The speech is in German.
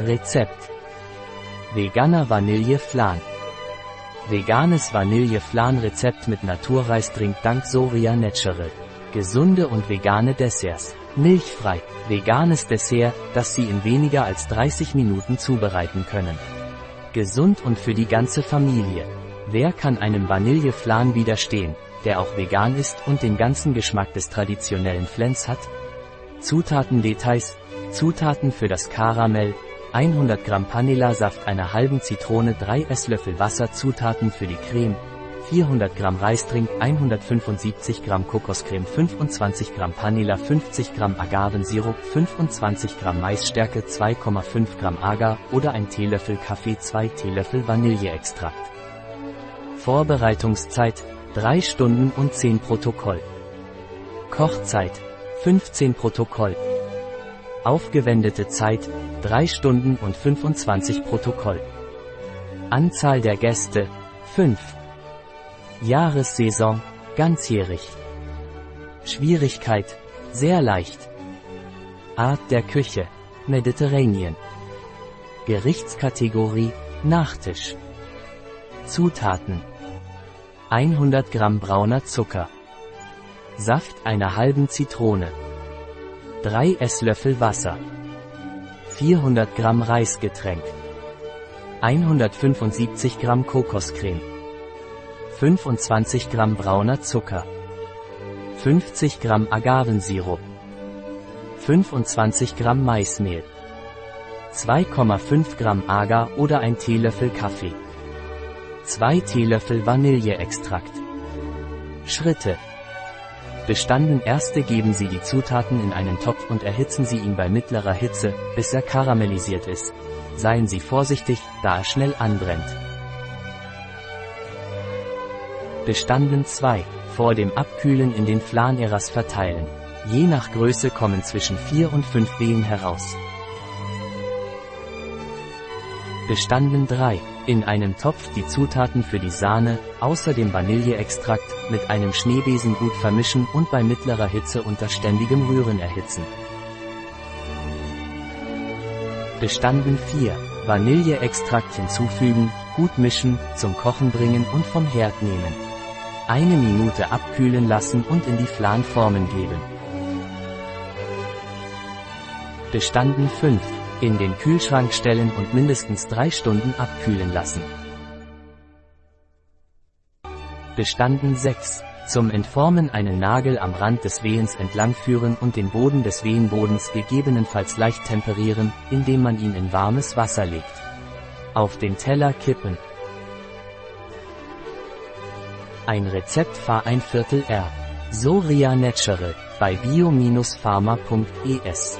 Rezept. Veganer Vanille Flan. Veganes Vanille Flan Rezept mit Naturreisdrink dank Soria Natural. Gesunde und vegane Desserts. Milchfrei. Veganes Dessert, das Sie in weniger als 30 Minuten zubereiten können. Gesund und für die ganze Familie. Wer kann einem Vanilleflan widerstehen, der auch vegan ist und den ganzen Geschmack des traditionellen Flens hat? Zutatendetails. Zutaten für das Karamell. 100 Gramm Panilasaft einer halben Zitrone 3 Esslöffel Wasser Zutaten für die Creme. 400 Gramm Reisdrink, 175 Gramm Kokoscreme, 25 Gramm Panila, 50 Gramm Agavensirup, 25 Gramm Maisstärke, 2,5 Gramm Agar oder ein Teelöffel Kaffee, 2 Teelöffel Vanilleextrakt. Vorbereitungszeit 3 Stunden und 10 Protokoll. Kochzeit 15 Protokoll. Aufgewendete Zeit 3 Stunden und 25 Protokoll. Anzahl der Gäste 5. Jahressaison, ganzjährig. Schwierigkeit, sehr leicht. Art der Küche, Mediterranean. Gerichtskategorie, Nachtisch. Zutaten. 100 Gramm brauner Zucker. Saft einer halben Zitrone. 3 Esslöffel Wasser. 400 Gramm Reisgetränk. 175 Gramm Kokoscreme. 25 Gramm brauner Zucker. 50 Gramm Agavensirup. 25 Gramm Maismehl. 2,5 Gramm Agar oder ein Teelöffel Kaffee. 2 Teelöffel Vanilleextrakt. Schritte. Bestanden erste geben Sie die Zutaten in einen Topf und erhitzen Sie ihn bei mittlerer Hitze, bis er karamellisiert ist. Seien Sie vorsichtig, da er schnell anbrennt. Bestanden 2. Vor dem Abkühlen in den Flaneras verteilen. Je nach Größe kommen zwischen 4 und 5 Wehen heraus. Bestanden 3. In einem Topf die Zutaten für die Sahne, außer dem Vanilleextrakt, mit einem Schneebesen gut vermischen und bei mittlerer Hitze unter ständigem Rühren erhitzen. Bestanden 4. Vanilleextrakt hinzufügen, gut mischen, zum Kochen bringen und vom Herd nehmen. Eine Minute abkühlen lassen und in die Flanformen geben. Bestanden 5. In den Kühlschrank stellen und mindestens 3 Stunden abkühlen lassen. Bestanden 6. Zum Entformen einen Nagel am Rand des Wehens entlangführen und den Boden des Wehenbodens gegebenenfalls leicht temperieren, indem man ihn in warmes Wasser legt. Auf den Teller kippen. Ein Rezept fahr ein Viertel R. Soria Natural bei bio-pharma.es